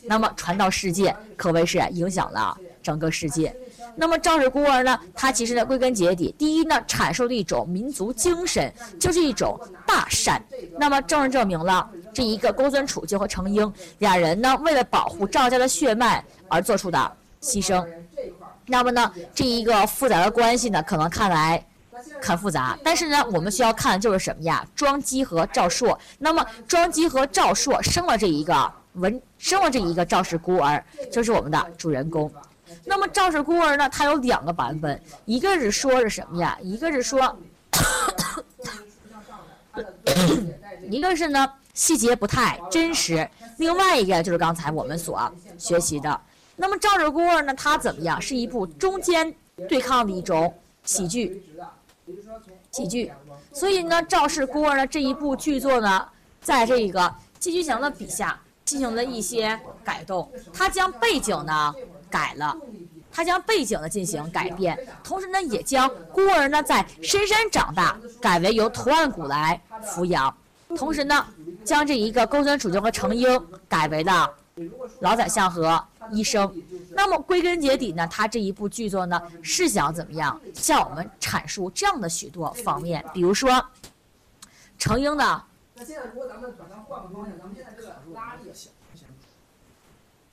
那么传到世界，可谓是影响了整个世界。那么赵氏孤儿呢，它其实呢，归根结底，第一呢，阐述的一种民族精神，就是一种大善。那么正是证明了这一个公孙杵臼和程婴俩人呢，为了保护赵家的血脉而做出的牺牲。那么呢，这一个复杂的关系呢，可能看来很复杂，但是呢，我们需要看的就是什么呀？庄姬和赵朔。那么庄姬和赵朔生了这一个文，生了这一个赵氏孤儿，就是我们的主人公。那么赵氏孤儿呢，它有两个版本，一个是说是什么呀？一个是说，一个是呢细节不太真实，另外一个就是刚才我们所学习的。那么赵氏孤儿呢？它怎么样？是一部中间对抗的一种喜剧，喜剧。所以呢，赵氏孤儿呢这一部剧作呢，在这个季居祥的笔下进行了一些改动。他将背景呢改了，他将背景呢进行改变，同时呢也将孤儿呢在深山长大改为由图案谷来抚养，同时呢将这一个公孙杵臼和程婴改为了老宰相和。医生，那么归根结底呢，他这一部剧作呢是想怎么样向我们阐述这样的许多方面，比如说，程婴呢。那现在如果咱们把它换个方向，咱们现在这个拉力，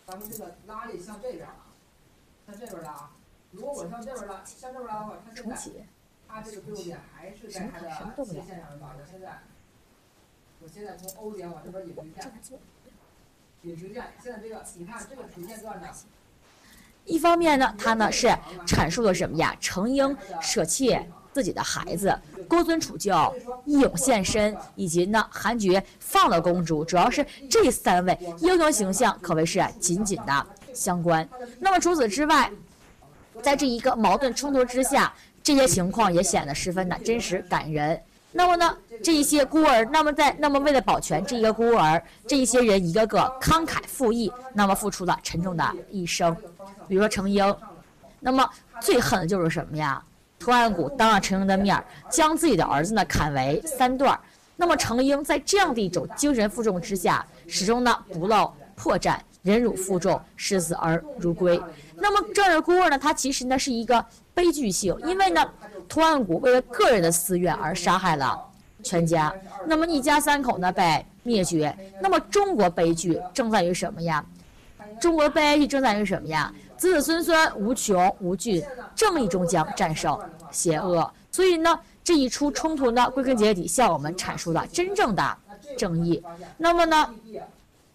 咱们这个拉力向这边，向这边拉。如果我向这边拉，向这边拉的话，它现在它这个最后点还是在它的斜线上面的。现在，我现在从 O 点往这边引一方面呢，他呢是阐述了什么呀？程婴舍弃自己的孩子，公孙楚就义勇献身，以及呢韩厥放了公主，主要是这三位英雄形象可谓是紧紧的相关。那么除此之外，在这一个矛盾冲突之下，这些情况也显得十分的真实感人。那么呢，这一些孤儿，那么在那么为了保全这一个孤儿，这一些人一个个慷慨赴义，那么付出了沉重的一生。比如说程婴，那么最狠的就是什么呀？图案谷当着程婴的面，将自己的儿子呢砍为三段。那么程婴在这样的一种精神负重之下，始终呢不露破绽，忍辱负重，视死而如归。那么这儿孤儿呢，他其实呢是一个悲剧性，因为呢。图案谷为了个人的私怨而杀害了全家，那么一家三口呢被灭绝。那么中国悲剧正在于什么呀？中国悲剧正在于什么呀？子子孙孙无穷无尽，正义终将战胜邪恶。所以呢，这一出冲突呢，归根结底向我们阐述了真正的正义。那么呢，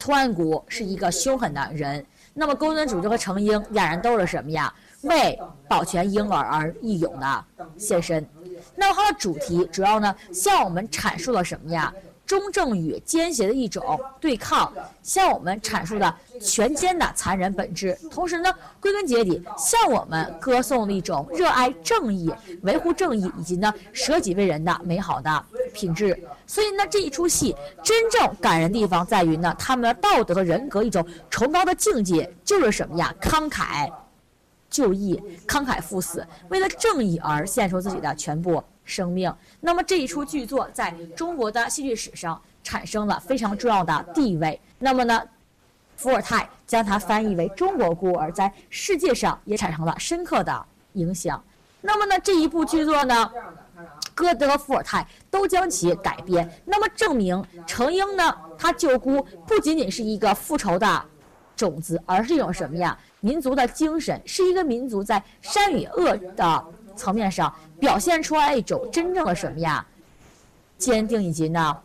图案谷是一个凶狠的人。那么公孙杵臼和程婴两人都是什么呀？为保全婴儿而义勇的献身，那么它的主题主要呢向我们阐述了什么呀？忠正与奸邪的一种对抗，向我们阐述的权奸的残忍本质。同时呢，归根结底向我们歌颂了一种热爱正义、维护正义以及呢舍己为人的美好的品质。所以呢，这一出戏真正感人的地方在于呢，他们的道德和人格一种崇高的境界就是什么呀？慷慨。就义，慷慨赴死，为了正义而献出自己的全部生命。那么这一出剧作在中国的戏剧史上产生了非常重要的地位。那么呢，伏尔泰将它翻译为《中国孤儿》，在世界上也产生了深刻的影响。那么呢，这一部剧作呢，歌德和伏尔泰都将其改编。那么证明程婴呢，他救孤不仅仅是一个复仇的种子，而是一种什么呀？民族的精神是一个民族在善与恶的层面上表现出来一种真正的什么呀？坚定以及呢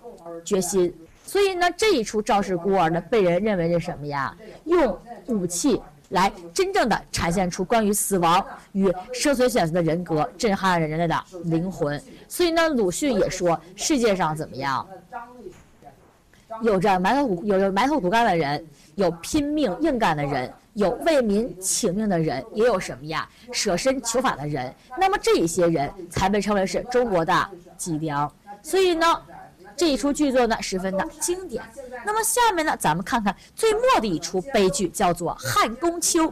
决心。所以呢，这一出赵氏孤儿呢，被人认为是什么呀？用武器来真正的展现出关于死亡与生存选择的人格，震撼了人类的灵魂。所以呢，鲁迅也说，世界上怎么样？有着埋头苦有着埋头苦干的人，有拼命硬干的人。有为民请命的人，也有什么呀？舍身求法的人。那么这一些人才被称为是中国的脊梁。所以呢，这一出剧作呢十分的经典。那么下面呢，咱们看看最末的一出悲剧，叫做《汉宫秋》。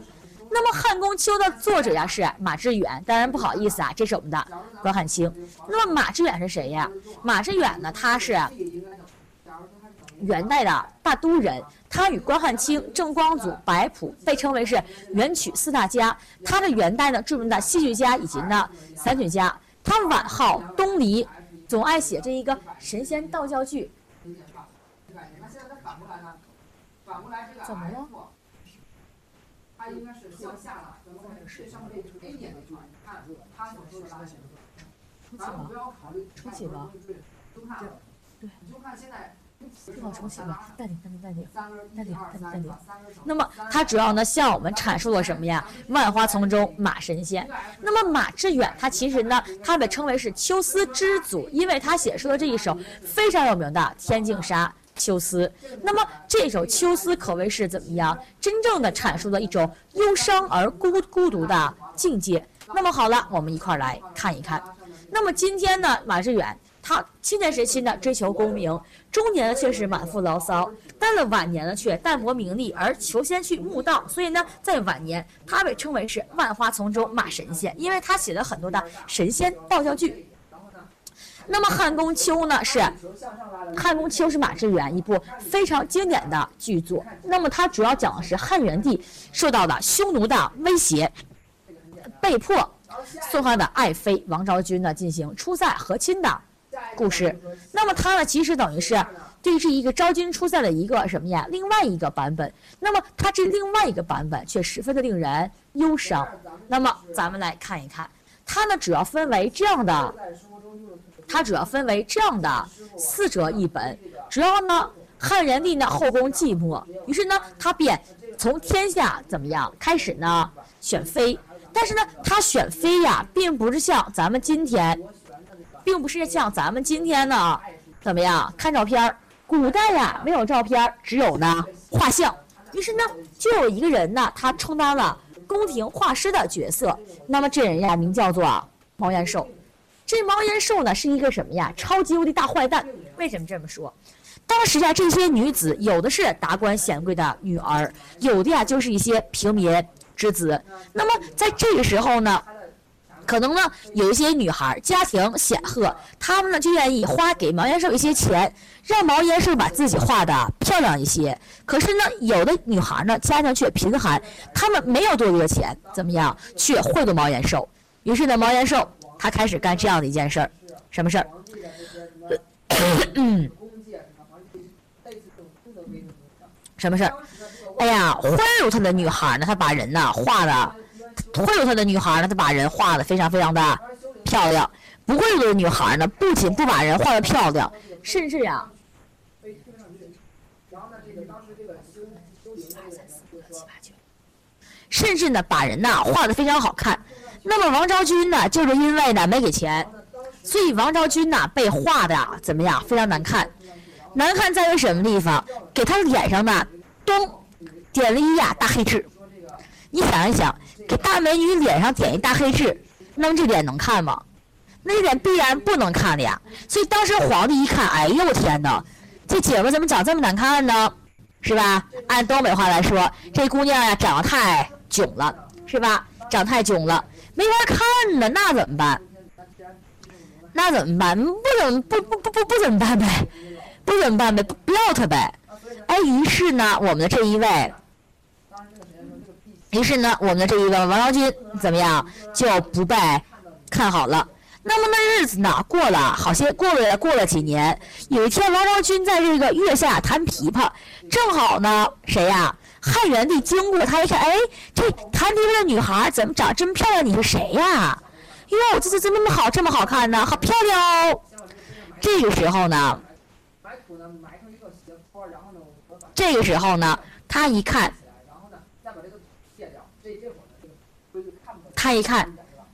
那么《汉宫秋》的作者呀是马致远，当然不好意思啊，这是我们的关汉卿。那么马致远是谁呀？马致远呢，他是元代的大都人，他与关汉卿、郑光祖、白朴被称为是元曲四大家。他的元代呢著名的戏剧家以及呢散曲家。他晚号东篱，总爱写这一个神仙道教剧。怎么了？他应该是向下了，怎么回事？上面这 A 点的句，看他所说的拉弦。咱们不要考虑重启了，都看了。对，你就看现在。不好重启了，淡定淡定淡定，淡定淡定淡定。那么它主要呢向我们阐述了什么呀？万花丛中马神仙。那么马致远他其实呢，他被称为是秋思之祖，因为他写出了这一首非常有名的《天净沙·秋思》。那么这首《秋思》可谓是怎么样？真正的阐述了一种忧伤而孤孤独的境界。那么好了，我们一块儿来看一看。那么今天呢，马致远。他青年时期呢追求功名，中年呢却是满腹牢骚，到了晚年呢却淡泊名利而求仙去悟道，所以呢在晚年他被称为是万花丛中马神仙，因为他写了很多的神仙道教剧。那么《汉宫秋》呢是《汉宫秋》是马致远一部非常经典的剧作。那么它主要讲的是汉元帝受到的匈奴的威胁，被迫送他的爱妃王昭君呢进行出塞和亲的。故事，那么它呢，其实等于是对这一个昭君出塞的一个什么呀？另外一个版本。那么它这另外一个版本却十分的令人忧伤。那么咱们来看一看，它呢主要分为这样的，它主要分为这样的四折一本。主要呢，汉元帝呢后宫寂寞，于是呢他便从天下怎么样开始呢选妃。但是呢，他选妃呀，并不是像咱们今天。并不是像咱们今天呢，怎么样看照片儿？古代呀，没有照片，只有呢画像。于是呢，就有一个人呢，他充当了宫廷画师的角色。那么这人呀，名叫做毛延寿。这毛延寿呢，是一个什么呀？超级无敌大坏蛋。为什么这么说？当时呀，这些女子有的是达官显贵的女儿，有的呀就是一些平民之子。那么在这个时候呢？可能呢，有一些女孩家庭显赫，她们呢就愿意花给毛延寿一些钱，让毛延寿把自己画的漂亮一些。可是呢，有的女孩呢家庭却贫寒，她们没有多余的钱，怎么样，却贿赂毛延寿。于是呢，毛延寿他开始干这样的一件事儿，什么事儿？什么事儿？哎呀，贿赂他的女孩呢，他把人呢画的。贿赂他的女孩呢，他把人画的非常非常的漂亮；不贿赂的女孩呢，不仅不把人画的漂亮，甚至呀，甚至呢，把人呐画的非常好看。那么王昭君呢，就是因为呢没给钱，所以王昭君呢被画的怎么样？非常难看。难看在于什么地方？给他脸上呢，咚，点了一呀大黑痣。你想一想。给大美女脸上点一大黑痣，那这脸能看吗？那脸必然不能看的呀。所以当时皇帝一看，哎呦我天哪，这姐们怎么长这么难看呢？是吧？按东北话来说，这姑娘呀长得太囧了，是吧？长太囧了，没法看呢。那怎么办？那怎么办？不怎不不不不不怎么办呗？不怎么办呗？不不要她呗？哎，于是呢，我们的这一位。于是呢，我们的这一个王昭君怎么样就不被看好了。那么那日子呢，过了好些，过了过了几年，有一天王昭君在这个月下弹琵琶，正好呢，谁呀？汉元帝经过，他一看，哎，这弹琵琶的女孩怎么长这么漂亮？你是谁呀？哟，这这这么好，这么好看呢，好漂亮哦！这个时候呢，这个时候呢，他一看。看一看，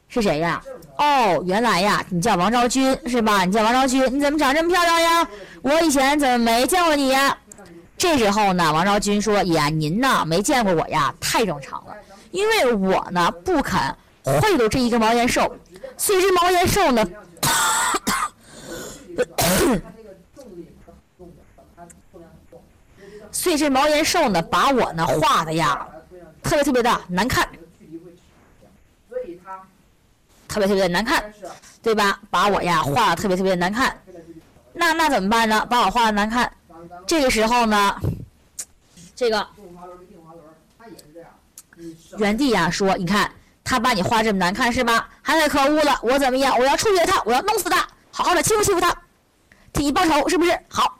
是谁呀？哦，原来呀，你叫王昭君是吧？你叫王昭君，你怎么长这么漂亮呀？我以前怎么没见过你呀？这时候呢，王昭君说：“呀，您呢没见过我呀，太正常了，因为我呢不肯贿赂这一个毛延寿，所以这毛延寿呢，所以这毛延寿呢，把我呢画的呀，特别特别的难看，特别特别的难看，对吧？把我呀画的特别特别的难看，那那怎么办呢？把我画的难看，这个时候呢，这个原地呀说，你看他把你画这么难看是吧？还太可恶了，我怎么样？我要处决他，我要弄死他，好好的欺负欺负他，替你报仇是不是？好。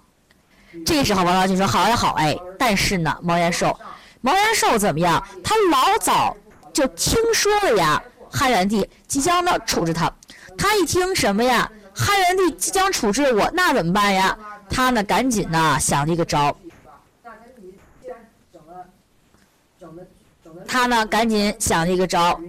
这个时候，王昭君说：“好呀，好哎。”但是呢，毛延寿，毛延寿怎么样？他老早就听说了呀，汉元帝即将呢处置他。他一听什么呀？汉元帝即将处置我，那怎么办呀？他呢，赶紧呢想了一个招。他呢，赶紧想了一个招，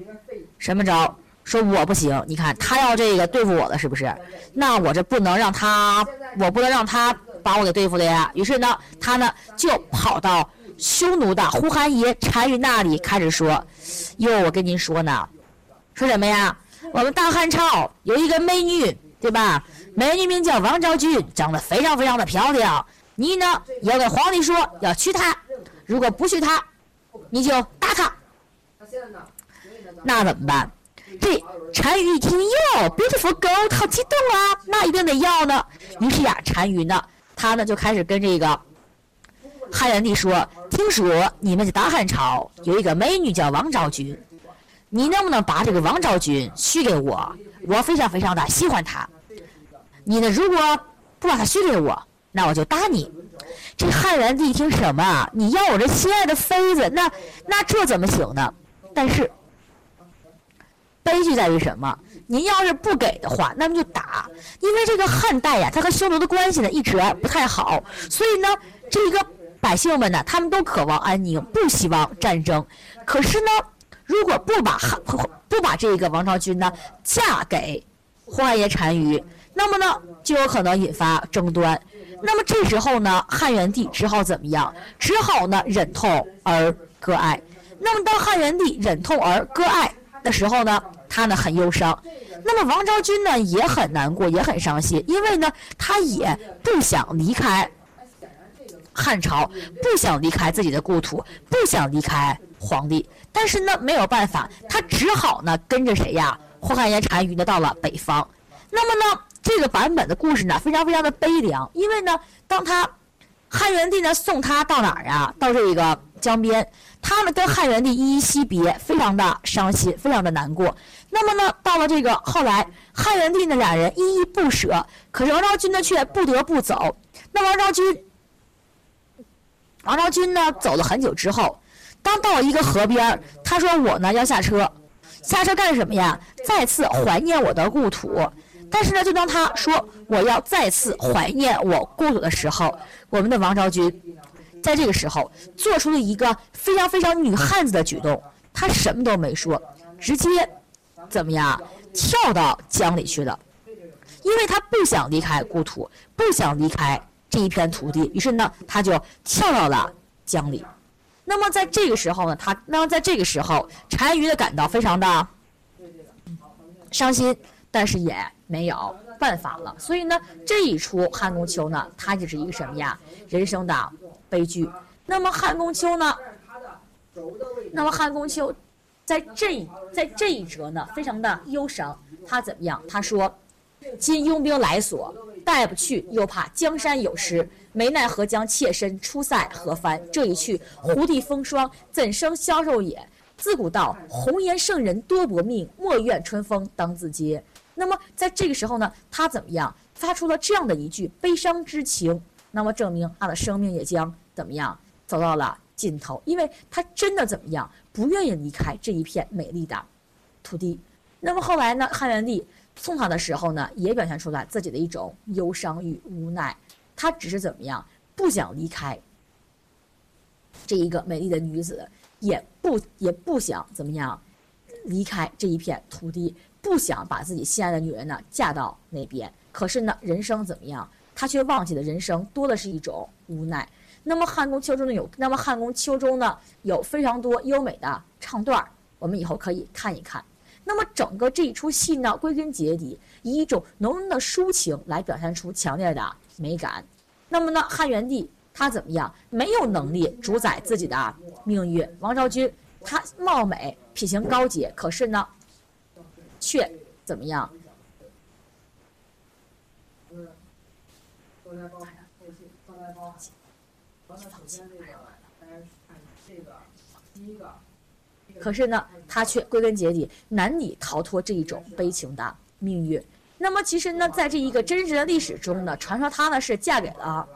什么招？说我不行，你看他要这个对付我了，是不是？那我这不能让他，我不能让他。把我给对付的呀，于是呢，他呢就跑到匈奴的呼韩邪单于那里，开始说：“哟，我跟您说呢，说什么呀？我们大汉朝有一个美女，对吧？美女名叫王昭君，长得非常非常的漂亮。你呢要跟皇帝说要娶她，如果不娶她，你就打她。那怎么办？这单于一听哟，beautiful girl，好激动啊，那一定得要呢。于是呀，单于呢。他呢就开始跟这个汉元帝说：“听说你们的大汉朝有一个美女叫王昭君，你能不能把这个王昭君许给我？我非常非常的喜欢她。你呢，如果不把她许给我，那我就打你。”这汉元帝一听什么啊？你要我这心爱的妃子？那那这怎么行呢？但是悲剧在于什么？您要是不给的话，那么就打，因为这个汉代呀，他和匈奴的关系呢一直不太好，所以呢，这个百姓们呢，他们都渴望安宁，不希望战争。可是呢，如果不把汉不把这个王昭君呢嫁给花爷单于，那么呢就有可能引发争端。那么这时候呢，汉元帝只好怎么样？只好呢忍痛而割爱。那么当汉元帝忍痛而割爱的时候呢？他呢很忧伤，那么王昭君呢也很难过，也很伤心，因为呢他也不想离开汉朝，不想离开自己的故土，不想离开皇帝，但是呢没有办法，他只好呢跟着谁呀？呼韩邪单于呢到了北方。那么呢这个版本的故事呢非常非常的悲凉，因为呢当他汉元帝呢送他到哪儿呀？到这个江边。他们跟汉元帝依依惜别，非常的伤心，非常的难过。那么呢，到了这个后来，汉元帝呢俩人依依不舍，可是王昭君呢却不得不走。那王昭君，王昭君呢走了很久之后，刚到一个河边，他说：“我呢要下车，下车干什么呀？再次怀念我的故土。”但是呢，就当他说我要再次怀念我故土的时候，我们的王昭君。在这个时候，做出了一个非常非常女汉子的举动。她什么都没说，直接怎么样跳到江里去了，因为她不想离开故土，不想离开这一片土地。于是呢，她就跳到了江里。那么在这个时候呢，他那么在这个时候，单于的感到非常的伤心，但是也没有办法了。所以呢，这一出汉宫秋呢，它就是一个什么呀？人生的。悲剧。那么汉宫秋呢？那么汉宫秋，在这在这一折呢，非常的忧伤。他怎么样？他说：“今拥兵来所，带不去，又怕江山有失，没奈何将妾身出塞何番？这一去，胡地风霜，怎生消受也？自古道，红颜圣人多薄命，莫怨春风当自嗟。”那么在这个时候呢，他怎么样？发出了这样的一句悲伤之情。那么证明他的生命也将怎么样走到了尽头，因为他真的怎么样不愿意离开这一片美丽的土地。那么后来呢，汉元帝送他的时候呢，也表现出来自己的一种忧伤与无奈。他只是怎么样不想离开这一个美丽的女子，也不也不想怎么样离开这一片土地，不想把自己心爱的女人呢嫁到那边。可是呢，人生怎么样？他却忘记了人生多的是一种无奈。那么汉宫秋中呢有，那么汉宫秋中呢有非常多优美的唱段我们以后可以看一看。那么整个这一出戏呢，归根结底以一种浓浓的抒情来表现出强烈的美感。那么呢，汉元帝他怎么样？没有能力主宰自己的命运。王昭君她貌美，品行高洁，可是呢，却怎么样？可是呢，他却归根结底难以逃脱这一种悲情的命运。那么，其实呢，在这一个真实的历史中呢，传说她呢是嫁给了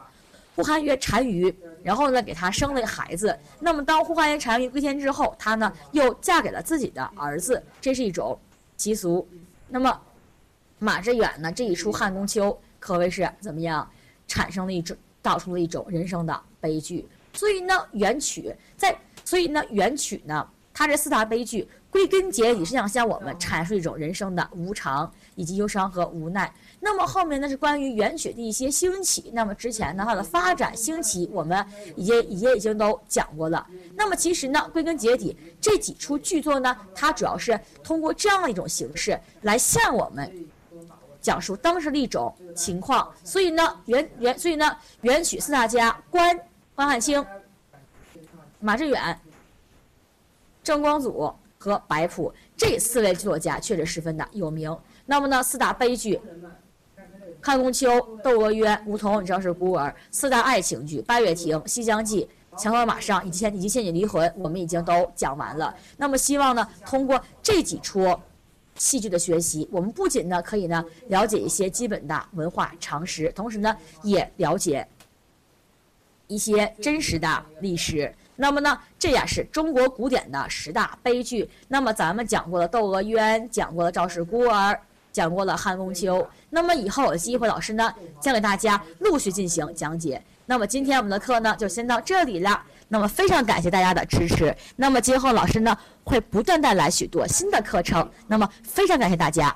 呼韩约单于，然后呢给他生了个孩子。那么，当呼韩约单于归天之后，她呢又嫁给了自己的儿子，这是一种习俗。那么，马致远呢这一出汉宫秋可谓是怎么样，产生了一种道出了一种人生的悲剧。所以呢，元曲在，所以呢，元曲呢。它这四大悲剧归根结底是想向我们阐述一种人生的无常以及忧伤和无奈。那么后面呢是关于元曲的一些兴起。那么之前呢它的发展兴起，我们也也已经都讲过了。那么其实呢归根结底这几出剧作呢，它主要是通过这样的一种形式来向我们讲述当时的一种情况。所以呢元元所以呢元曲四大家关关汉卿、马致远。郑光祖和白朴这四位作家确实十分的有名。那么呢，四大悲剧《汉宫秋》《窦娥冤》《梧桐赵氏孤儿》，四大爱情剧《八月亭》《西厢记》《墙头马上》以及《以及《仙女离魂》，我们已经都讲完了。那么希望呢，通过这几出戏剧的学习，我们不仅呢可以呢了解一些基本的文化常识，同时呢也了解一些真实的历史。那么呢，这也是中国古典的十大悲剧。那么咱们讲过了《窦娥冤》，讲过了《赵氏孤儿》，讲过了《汉宫秋》。那么以后有机会，老师呢将给大家陆续进行讲解。那么今天我们的课呢就先到这里了。那么非常感谢大家的支持。那么今后老师呢会不断带来许多新的课程。那么非常感谢大家。